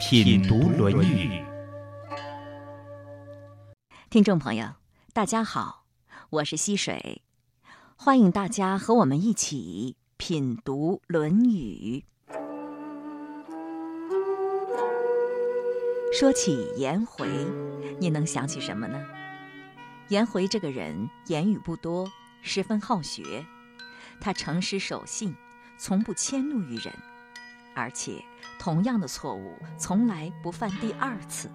品读《论语》。听众朋友，大家好，我是溪水，欢迎大家和我们一起品读《论语》。说起颜回，你能想起什么呢？颜回这个人言语不多，十分好学，他诚实守信，从不迁怒于人。而且，同样的错误从来不犯第二次。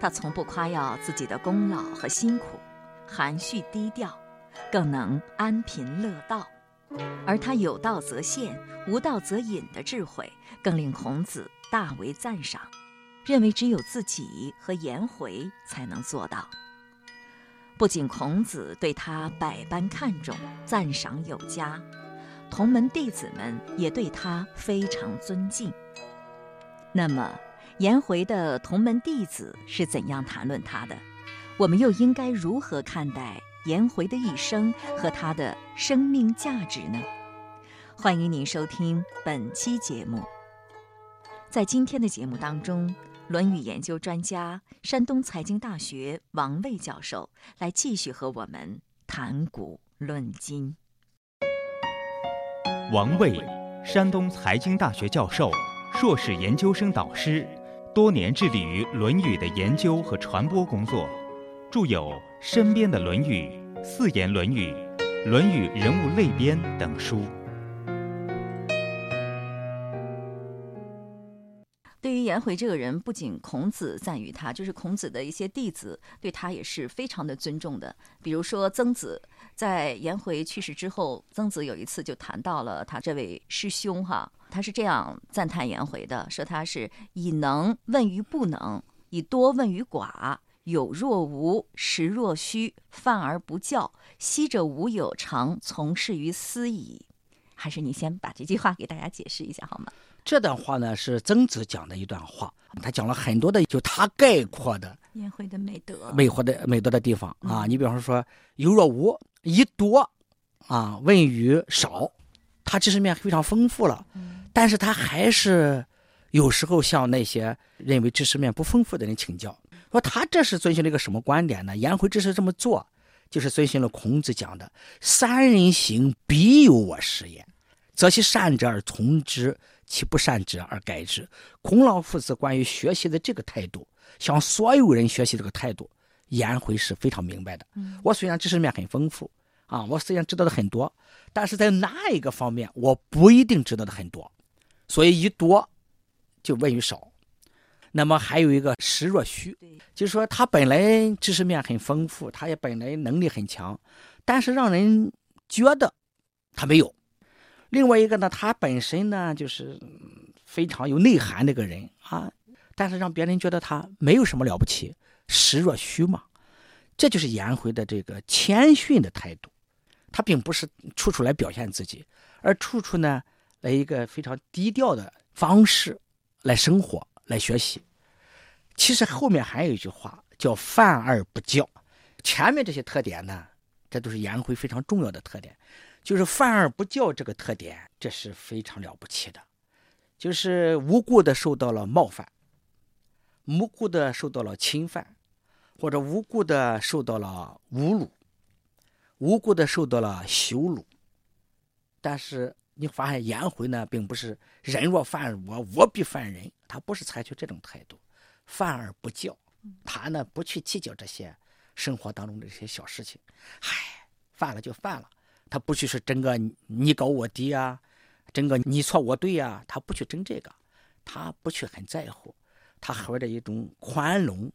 他从不夸耀自己的功劳和辛苦，含蓄低调，更能安贫乐道。而他有道则现，无道则隐的智慧，更令孔子大为赞赏，认为只有自己和颜回才能做到。不仅孔子对他百般看重，赞赏有加。同门弟子们也对他非常尊敬。那么，颜回的同门弟子是怎样谈论他的？我们又应该如何看待颜回的一生和他的生命价值呢？欢迎您收听本期节目。在今天的节目当中，《论语》研究专家、山东财经大学王卫教授来继续和我们谈古论今。王卫，山东财经大学教授、硕士研究生导师，多年致力于《论语》的研究和传播工作，著有《身边的论语》《四言论语》《论语人物类编》等书。颜回这个人，不仅孔子赞誉他，就是孔子的一些弟子对他也是非常的尊重的。比如说曾子。在颜回去世之后，曾子有一次就谈到了他这位师兄哈，他是这样赞叹颜回的，说他是以能问于不能，以多问于寡，有若无，实若虚，犯而不教，昔者无有，常从事于斯矣。还是你先把这句话给大家解释一下好吗？这段话呢是曾子讲的一段话，他讲了很多的，就他概括的颜回的美德，美活的美德的地方啊。你比方说，有若无。一多，啊，问于少，他知识面非常丰富了，但是他还是有时候向那些认为知识面不丰富的人请教，说他这是遵循了一个什么观点呢？颜回之是这么做，就是遵循了孔子讲的“三人行，必有我师焉，择其善者而从之，其不善者而改之。”孔老夫子关于学习的这个态度，向所有人学习这个态度。颜回是非常明白的。我虽然知识面很丰富，啊，我虽然知道的很多，但是在哪一个方面我不一定知道的很多，所以一多就问于少。那么还有一个实若虚，就是说他本来知识面很丰富，他也本来能力很强，但是让人觉得他没有。另外一个呢，他本身呢就是非常有内涵的一个人啊，但是让别人觉得他没有什么了不起。实若虚嘛，这就是颜回的这个谦逊的态度。他并不是处处来表现自己，而处处呢来一个非常低调的方式来生活、来学习。其实后面还有一句话叫“犯而不教”。前面这些特点呢，这都是颜回非常重要的特点。就是“犯而不教”这个特点，这是非常了不起的，就是无故的受到了冒犯，无故的受到了侵犯。或者无故的受到了侮辱，无故的受到了羞辱，但是你发现颜回呢，并不是人若犯我，我必犯人，他不是采取这种态度，犯而不教，他呢不去计较这些生活当中的这些小事情，唉，犯了就犯了，他不去是争个你高我低啊，争个你错我对呀，他不去争这个，他不去很在乎，他怀着一种宽容。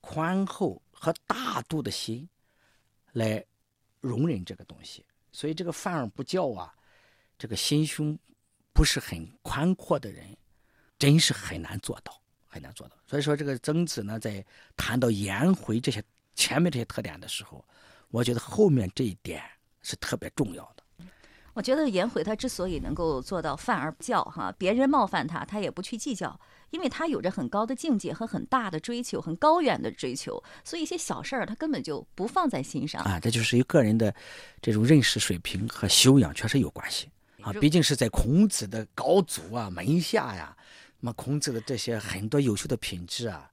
宽厚和大度的心，来容忍这个东西，所以这个犯而不教啊，这个心胸不是很宽阔的人，真是很难做到很难做到。所以说，这个曾子呢，在谈到颜回这些前面这些特点的时候，我觉得后面这一点是特别重要的。我觉得颜回他之所以能够做到犯而不教，哈，别人冒犯他，他也不去计较，因为他有着很高的境界和很大的追求，很高远的追求，所以一些小事儿他根本就不放在心上啊。这就是与个人的这种认识水平和修养确实有关系啊。毕竟是在孔子的高祖啊门下呀，那么孔子的这些很多优秀的品质啊，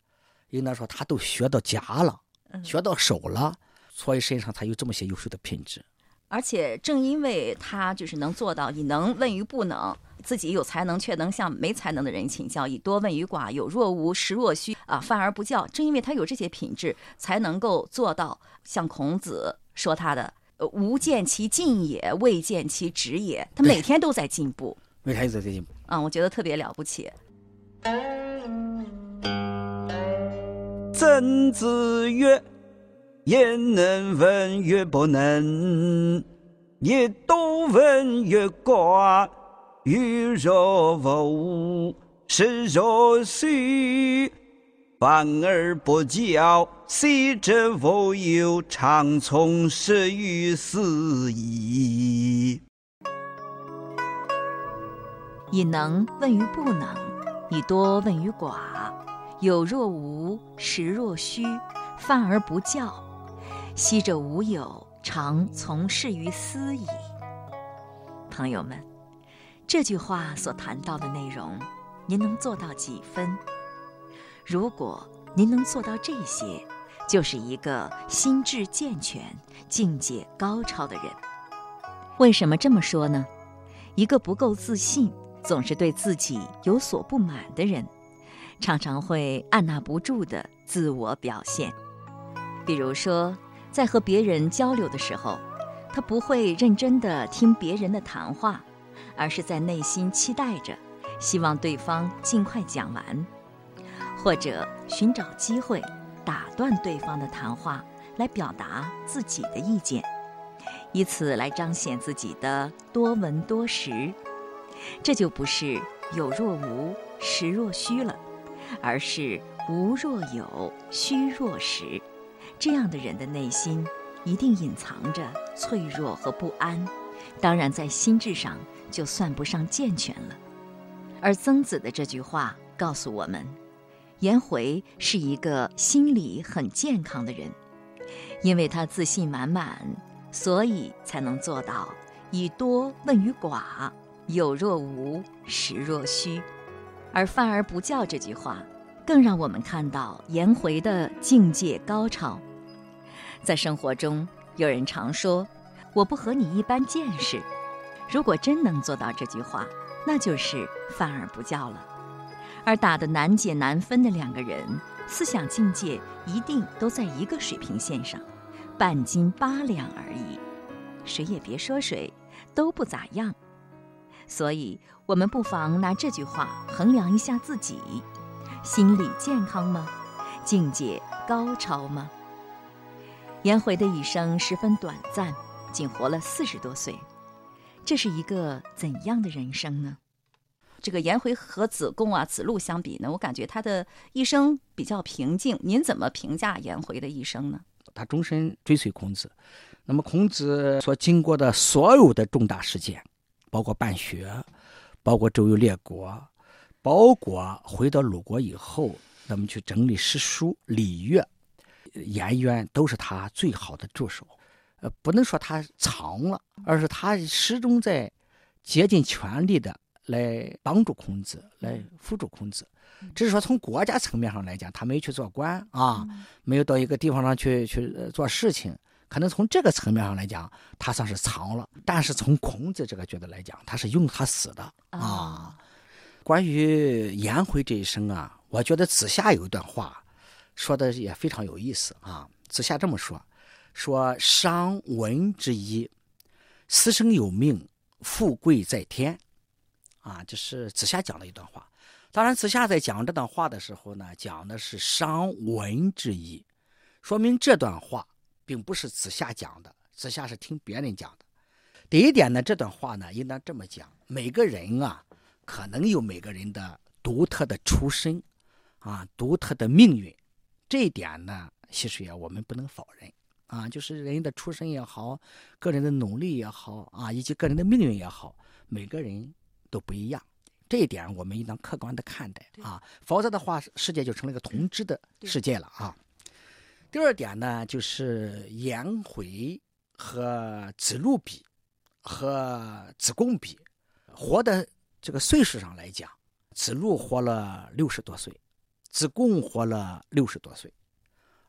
应当说他都学到家了，学到手了，所以身上才有这么些优秀的品质。而且正因为他就是能做到以能问于不能，自己有才能却能向没才能的人请教，以多问于寡，有若无，实若虚啊，泛而不教。正因为他有这些品质，才能够做到像孔子说他的“吾见其进也，未见其止也”。他每天都在进步，每天都在进步啊，我觉得特别了不起。曾子曰。言能问曰不能，也多问曰寡，欲若无，实若虚，反而不教，昔者无有，常从事于斯矣。以能问于不能，以多问于寡，有若无，实若虚，犯而不教。昔者无友，常从事于斯矣。朋友们，这句话所谈到的内容，您能做到几分？如果您能做到这些，就是一个心智健全、境界高超的人。为什么这么说呢？一个不够自信、总是对自己有所不满的人，常常会按捺不住的自我表现，比如说。在和别人交流的时候，他不会认真地听别人的谈话，而是在内心期待着，希望对方尽快讲完，或者寻找机会打断对方的谈话，来表达自己的意见，以此来彰显自己的多闻多识。这就不是有若无，实若虚了，而是无若有，虚若实。这样的人的内心一定隐藏着脆弱和不安，当然在心智上就算不上健全了。而曾子的这句话告诉我们，颜回是一个心理很健康的人，因为他自信满满，所以才能做到以多问于寡，有若无，实若虚。而犯而不教这句话。更让我们看到颜回的境界高超。在生活中，有人常说：“我不和你一般见识。”如果真能做到这句话，那就是犯而不教了。而打得难解难分的两个人，思想境界一定都在一个水平线上，半斤八两而已，谁也别说谁，都不咋样。所以，我们不妨拿这句话衡量一下自己。心理健康吗？境界高超吗？颜回的一生十分短暂，仅活了四十多岁，这是一个怎样的人生呢？这个颜回和子贡啊、子路相比呢，我感觉他的一生比较平静。您怎么评价颜回的一生呢？他终身追随孔子，那么孔子所经过的所有的重大事件，包括办学，包括周游列国。包括回到鲁国以后，那么去整理诗书礼乐，颜渊都是他最好的助手。呃，不能说他藏了，而是他始终在竭尽全力的来帮助孔子，来辅助孔子。只是说从国家层面上来讲，他没去做官啊，没有到一个地方上去去做事情。可能从这个层面上来讲，他算是藏了。但是从孔子这个角度来讲，他是用他死的啊。关于颜回这一生啊，我觉得子夏有一段话，说的也非常有意思啊。子夏这么说：“说商文之一，死生有命，富贵在天。”啊，这是子夏讲的一段话。当然，子夏在讲这段话的时候呢，讲的是商文之一，说明这段话并不是子夏讲的，子夏是听别人讲的。第一点呢，这段话呢，应当这么讲：每个人啊。可能有每个人的独特的出身，啊独特的命运，这一点呢，其实啊我们不能否认啊，就是人的出身也好，个人的努力也好啊，以及个人的命运也好，每个人都不一样。这一点我们应当客观的看待啊，否则的话，世界就成了一个同质的世界了啊。第二点呢，就是颜回和子路比，和子贡比，活的这个岁数上来讲，子路活了六十多岁，子贡活了六十多岁，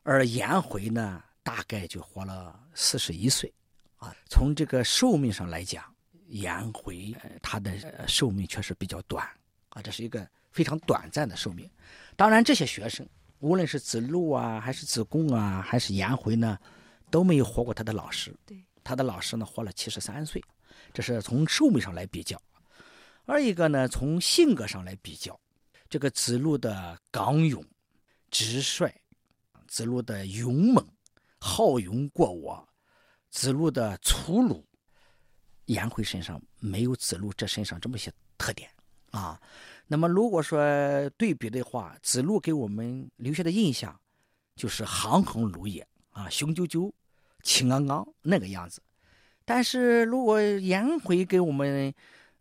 而颜回呢，大概就活了四十一岁，啊，从这个寿命上来讲。颜回他的寿命确实比较短啊，这是一个非常短暂的寿命。当然，这些学生，无论是子路啊，还是子贡啊，还是颜回呢，都没有活过他的老师。对，他的老师呢，活了七十三岁，这是从寿命上来比较。二一个呢，从性格上来比较，这个子路的刚勇、直率，子路的勇猛、好勇过我，子路的粗鲁。颜回身上没有子路这身上这么些特点啊。那么如果说对比的话，子路给我们留下的印象就是行横如也啊，雄赳赳、气昂昂那个样子。但是如果颜回给我们，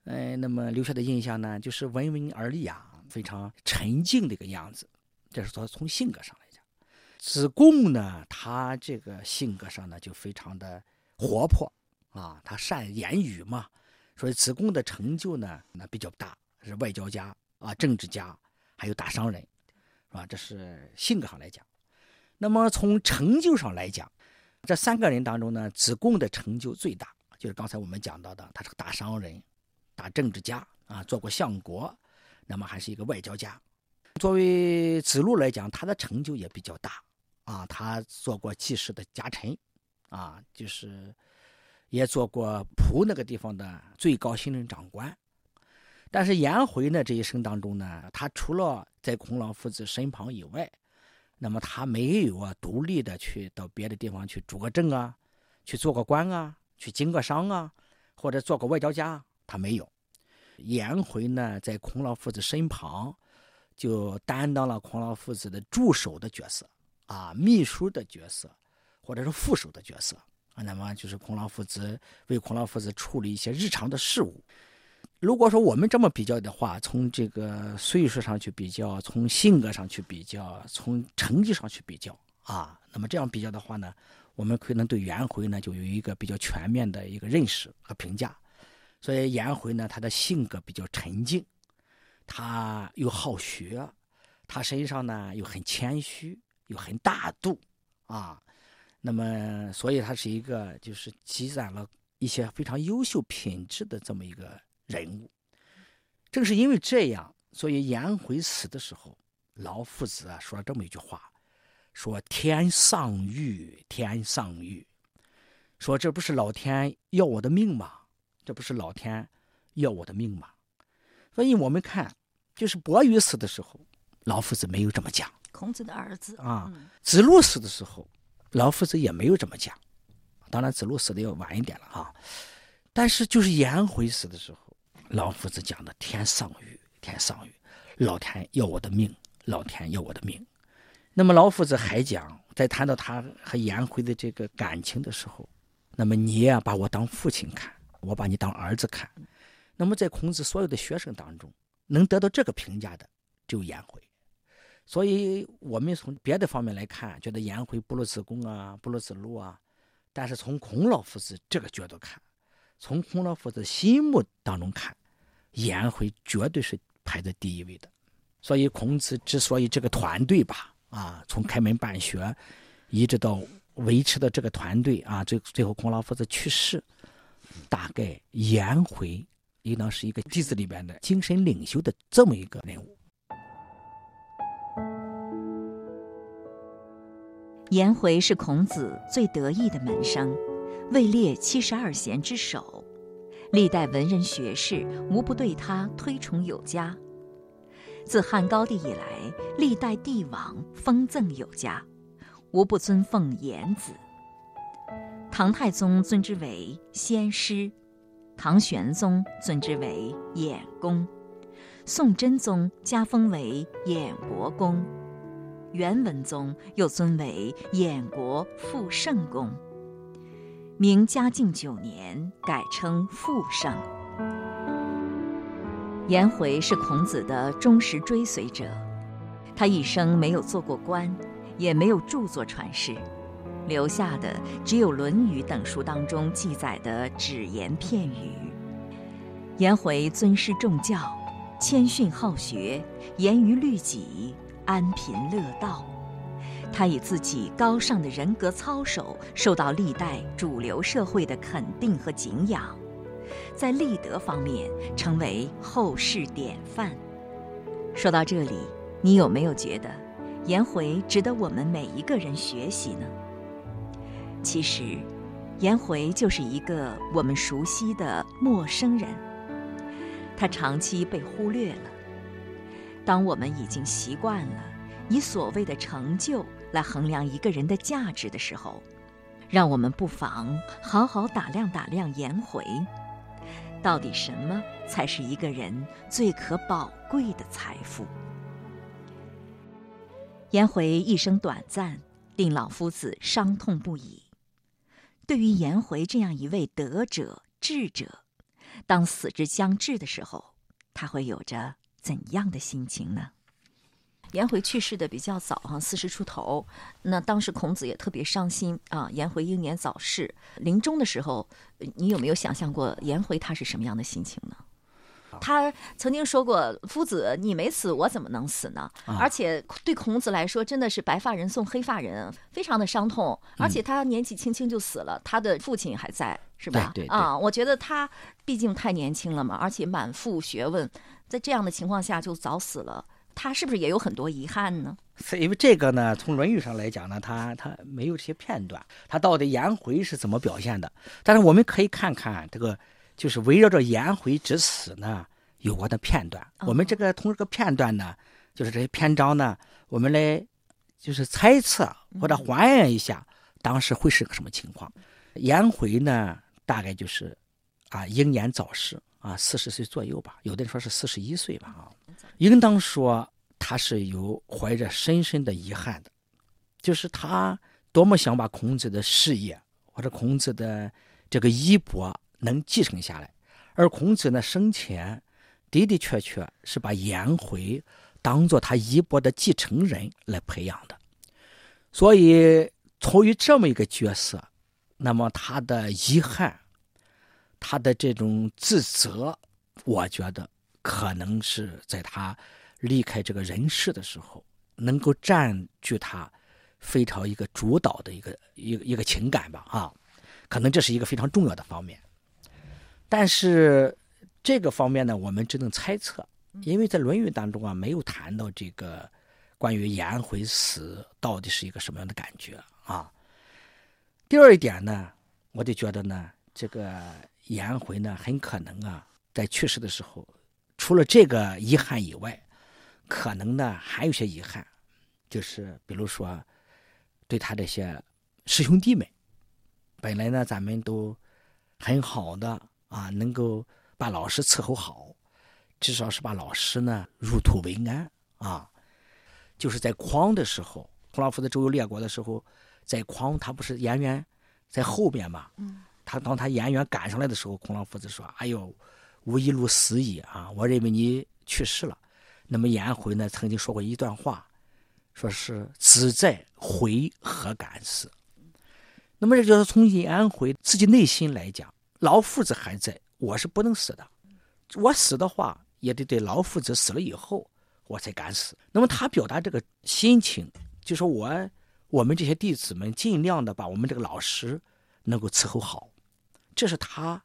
呃，那么留下的印象呢，就是温文尔雅、非常沉静的一个样子。这是说从性格上来讲。子贡呢，他这个性格上呢就非常的活泼。啊，他善言语嘛，所以子贡的成就呢，那比较大，是外交家啊，政治家，还有大商人，是吧？这是性格上来讲。那么从成就上来讲，这三个人当中呢，子贡的成就最大，就是刚才我们讲到的，他是个大商人、大政治家啊，做过相国，那么还是一个外交家。作为子路来讲，他的成就也比较大啊，他做过季氏的家臣，啊，就是。也做过蒲那个地方的最高行政长官，但是颜回呢这一生当中呢，他除了在孔老夫子身旁以外，那么他没有啊独立的去到别的地方去主个政啊，去做个官啊，去经个商啊，或者做个外交家，他没有。颜回呢在孔老夫子身旁，就担当了孔老夫子的助手的角色啊，秘书的角色，或者是副手的角色。啊，那么就是孔老夫子为孔老夫子处理一些日常的事务。如果说我们这么比较的话，从这个岁数上去比较，从性格上去比较，从成绩上去比较啊，那么这样比较的话呢，我们可能对颜回呢就有一个比较全面的一个认识和评价。所以颜回呢，他的性格比较沉静，他又好学，他身上呢又很谦虚，又很大度啊。那么，所以他是一个就是积攒了一些非常优秀品质的这么一个人物。正是因为这样，所以颜回死的时候，老夫子啊说了这么一句话：“说天丧欲，天丧欲。”说这不是老天要我的命吗？这不是老天要我的命吗？所以我们看，就是伯鱼死的时候，老夫子没有这么讲。孔子的儿子啊，子路死的时候。老夫子也没有这么讲，当然子路死的要晚一点了啊，但是就是颜回死的时候，老夫子讲的“天上雨，天上雨”，老天要我的命，老天要我的命。那么老夫子还讲，在谈到他和颜回的这个感情的时候，那么你呀把我当父亲看，我把你当儿子看。那么在孔子所有的学生当中，能得到这个评价的只有颜回。所以，我们从别的方面来看，觉得颜回不如子贡啊，不如子路啊。但是从孔老夫子这个角度看，从孔老夫子心目当中看，颜回绝对是排在第一位的。所以，孔子之所以这个团队吧，啊，从开门办学，一直到维持的这个团队啊，最最后孔老夫子去世，大概颜回应当是一个弟子里边的精神领袖的这么一个人物。颜回是孔子最得意的门生，位列七十二贤之首，历代文人学士无不对他推崇有加。自汉高帝以来，历代帝王封赠有加，无不尊奉颜子。唐太宗尊之为先师，唐玄宗尊之为衍公，宋真宗加封为衍国公，元文宗又尊为衍国复圣公。明嘉靖九年改称复圣。颜回是孔子的忠实追随者，他一生没有做过官，也没有著作传世，留下的只有《论语》等书当中记载的只言片语。颜回尊师重教，谦逊好学，严于律己，安贫乐道。他以自己高尚的人格操守，受到历代主流社会的肯定和敬仰，在立德方面成为后世典范。说到这里，你有没有觉得颜回值得我们每一个人学习呢？其实，颜回就是一个我们熟悉的陌生人，他长期被忽略了。当我们已经习惯了以所谓的成就，来衡量一个人的价值的时候，让我们不妨好好打量打量颜回，到底什么才是一个人最可宝贵的财富？颜回一生短暂，令老夫子伤痛不已。对于颜回这样一位德者智者，当死之将至的时候，他会有着怎样的心情呢？颜回去世的比较早哈，四十出头。那当时孔子也特别伤心啊，颜回英年早逝。临终的时候，你有没有想象过颜回他是什么样的心情呢？他曾经说过：“夫子，你没死，我怎么能死呢？”而且对孔子来说，真的是白发人送黑发人，非常的伤痛。而且他年纪轻轻就死了，他的父亲还在，是吧？对啊，我觉得他毕竟太年轻了嘛，而且满腹学问，在这样的情况下就早死了。他是不是也有很多遗憾呢？是因为这个呢，从《论语》上来讲呢，他他没有这些片段，他到底颜回是怎么表现的？但是我们可以看看这个，就是围绕着颜回之死呢有关的片段。我们这个从这个片段呢，就是这些篇章呢，我们来就是猜测或者还原一下当时会是个什么情况。颜回呢，大概就是啊英年早逝啊，四十岁左右吧，有的人说是四十一岁吧啊。应当说，他是有怀着深深的遗憾的，就是他多么想把孔子的事业或者孔子的这个衣钵能继承下来，而孔子呢生前的的确确是把颜回当做他衣钵的继承人来培养的，所以出于这么一个角色，那么他的遗憾，他的这种自责，我觉得。可能是在他离开这个人世的时候，能够占据他非常一个主导的一个一个一个情感吧，啊，可能这是一个非常重要的方面。但是这个方面呢，我们只能猜测，因为在《论语》当中啊，没有谈到这个关于颜回死到底是一个什么样的感觉啊。第二一点呢，我就觉得呢，这个颜回呢，很可能啊，在去世的时候。除了这个遗憾以外，可能呢还有些遗憾，就是比如说，对他这些师兄弟们，本来呢咱们都很好的啊，能够把老师伺候好，至少是把老师呢入土为安啊。就是在匡的时候，孔老夫子周游列国的时候，在匡他不是颜渊在后边嘛？嗯。他当他颜渊赶上来的时候，孔老夫子说：“哎呦。”吾一路死矣啊！我认为你去世了。那么颜回呢，曾经说过一段话，说是“子在，回何敢死？”那么这就是从颜回自己内心来讲，老夫子还在，我是不能死的。我死的话，也得对老夫子死了以后，我才敢死。那么他表达这个心情，就说我我们这些弟子们尽量的把我们这个老师能够伺候好，这是他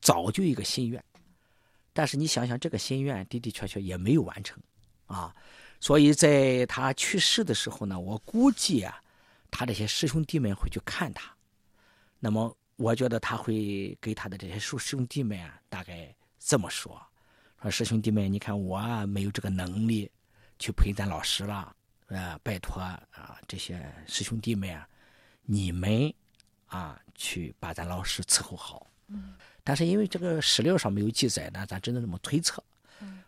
早就一个心愿。但是你想想，这个心愿的的确确也没有完成，啊，所以在他去世的时候呢，我估计啊，他这些师兄弟们会去看他，那么我觉得他会给他的这些师兄弟们啊，大概这么说：说师兄弟们，你看我没有这个能力去陪咱老师了，呃，拜托啊，这些师兄弟们啊，你们啊，去把咱老师伺候好。但是因为这个史料上没有记载呢，咱只能这么推测。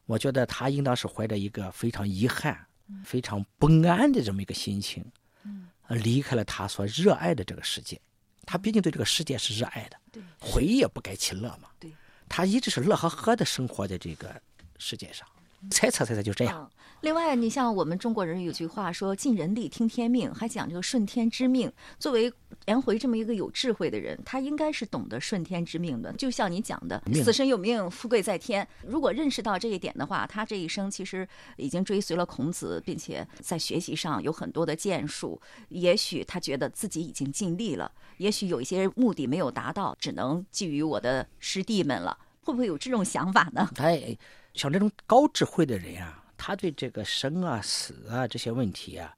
我觉得他应当是怀着一个非常遗憾、非常不安的这么一个心情，呃离开了他所热爱的这个世界。他毕竟对这个世界是热爱的，对回忆也不该其乐嘛。对，他一直是乐呵呵的生活在这个世界上。猜测猜测就这样。嗯另外，你像我们中国人有句话说“尽人力，听天命”，还讲这个顺天之命。作为颜回这么一个有智慧的人，他应该是懂得顺天之命的。就像你讲的，死神有命，富贵在天。如果认识到这一点的话，他这一生其实已经追随了孔子，并且在学习上有很多的建树。也许他觉得自己已经尽力了，也许有一些目的没有达到，只能寄予我的师弟们了。会不会有这种想法呢？他 也像这种高智慧的人啊，他对这个生啊、死啊这些问题啊，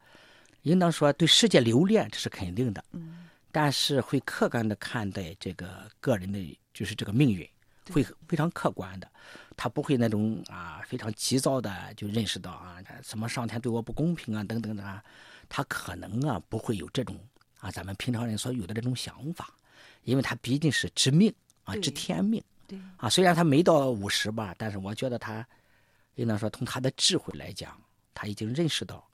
应当说对世界留恋，这是肯定的。嗯，但是会客观的看待这个个人的，就是这个命运，会非常客观的。他不会那种啊非常急躁的就认识到啊什么上天对我不公平啊等等的啊，他可能啊不会有这种啊咱们平常人所有的这种想法，因为他毕竟是知命啊知天命。对，啊，虽然他没到五十吧，但是我觉得他，应当说从他的智慧来讲，他已经认识到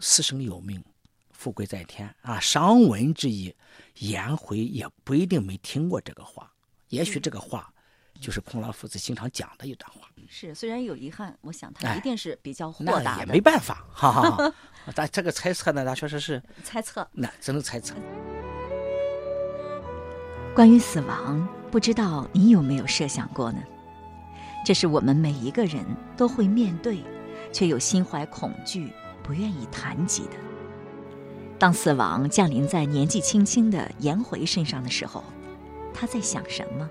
死生有命，富贵在天啊。伤文之意，颜回也不一定没听过这个话，也许这个话就是孔老夫子经常讲的一段话。是，虽然有遗憾，我想他哎一定是比较豁达的。也没办法，哈哈哈。咱这个猜测呢，咱确实是猜测那只能猜测。关于死亡，不知道你有没有设想过呢？这是我们每一个人都会面对，却又心怀恐惧、不愿意谈及的。当死亡降临在年纪轻轻的颜回身上的时候，他在想什么？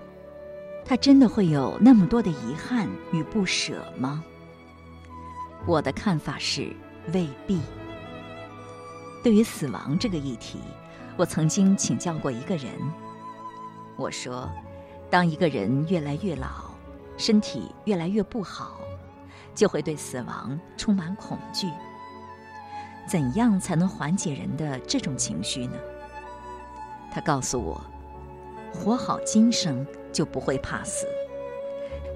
他真的会有那么多的遗憾与不舍吗？我的看法是未必。对于死亡这个议题，我曾经请教过一个人。我说，当一个人越来越老，身体越来越不好，就会对死亡充满恐惧。怎样才能缓解人的这种情绪呢？他告诉我，活好今生就不会怕死。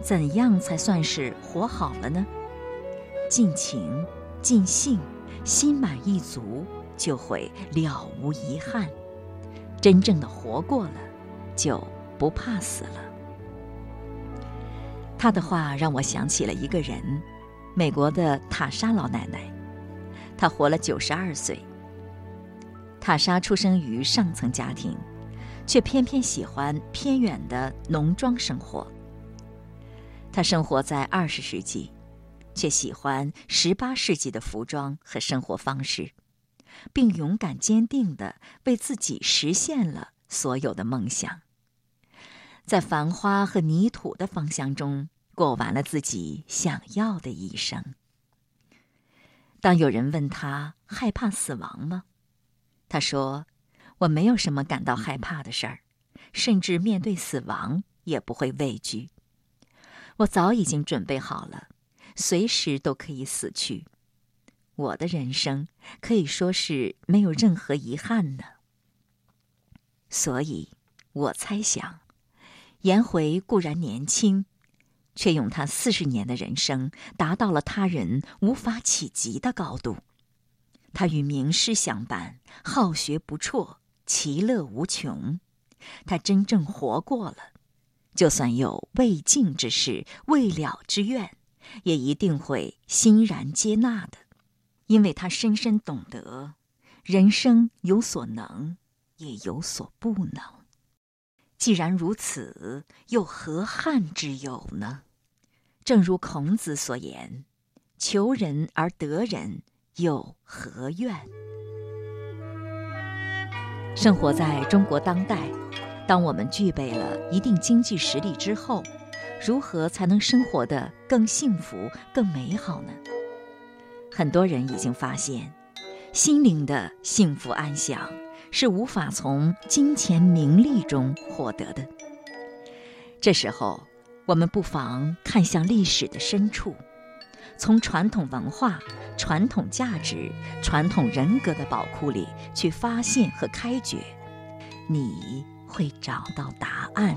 怎样才算是活好了呢？尽情、尽兴、心满意足，就会了无遗憾。真正的活过了。就不怕死了。他的话让我想起了一个人，美国的塔莎老奶奶。她活了九十二岁。塔莎出生于上层家庭，却偏偏喜欢偏远的农庄生活。她生活在二十世纪，却喜欢十八世纪的服装和生活方式，并勇敢坚定地为自己实现了所有的梦想。在繁花和泥土的芳香中过完了自己想要的一生。当有人问他害怕死亡吗？他说：“我没有什么感到害怕的事儿，甚至面对死亡也不会畏惧。我早已经准备好了，随时都可以死去。我的人生可以说是没有任何遗憾呢。所以，我猜想。”颜回固然年轻，却用他四十年的人生达到了他人无法企及的高度。他与名师相伴，好学不辍，其乐无穷。他真正活过了，就算有未尽之事、未了之愿，也一定会欣然接纳的，因为他深深懂得，人生有所能，也有所不能。既然如此，又何憾之有呢？正如孔子所言：“求人而得人，又何怨？”生活在中国当代，当我们具备了一定经济实力之后，如何才能生活得更幸福、更美好呢？很多人已经发现，心灵的幸福安详。是无法从金钱名利中获得的。这时候，我们不妨看向历史的深处，从传统文化、传统价值、传统人格的宝库里去发现和开掘，你会找到答案。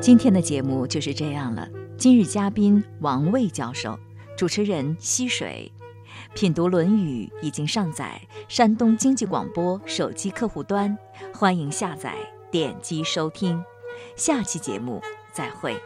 今天的节目就是这样了。今日嘉宾王卫教授，主持人溪水。品读《论语》已经上载山东经济广播手机客户端，欢迎下载点击收听。下期节目再会。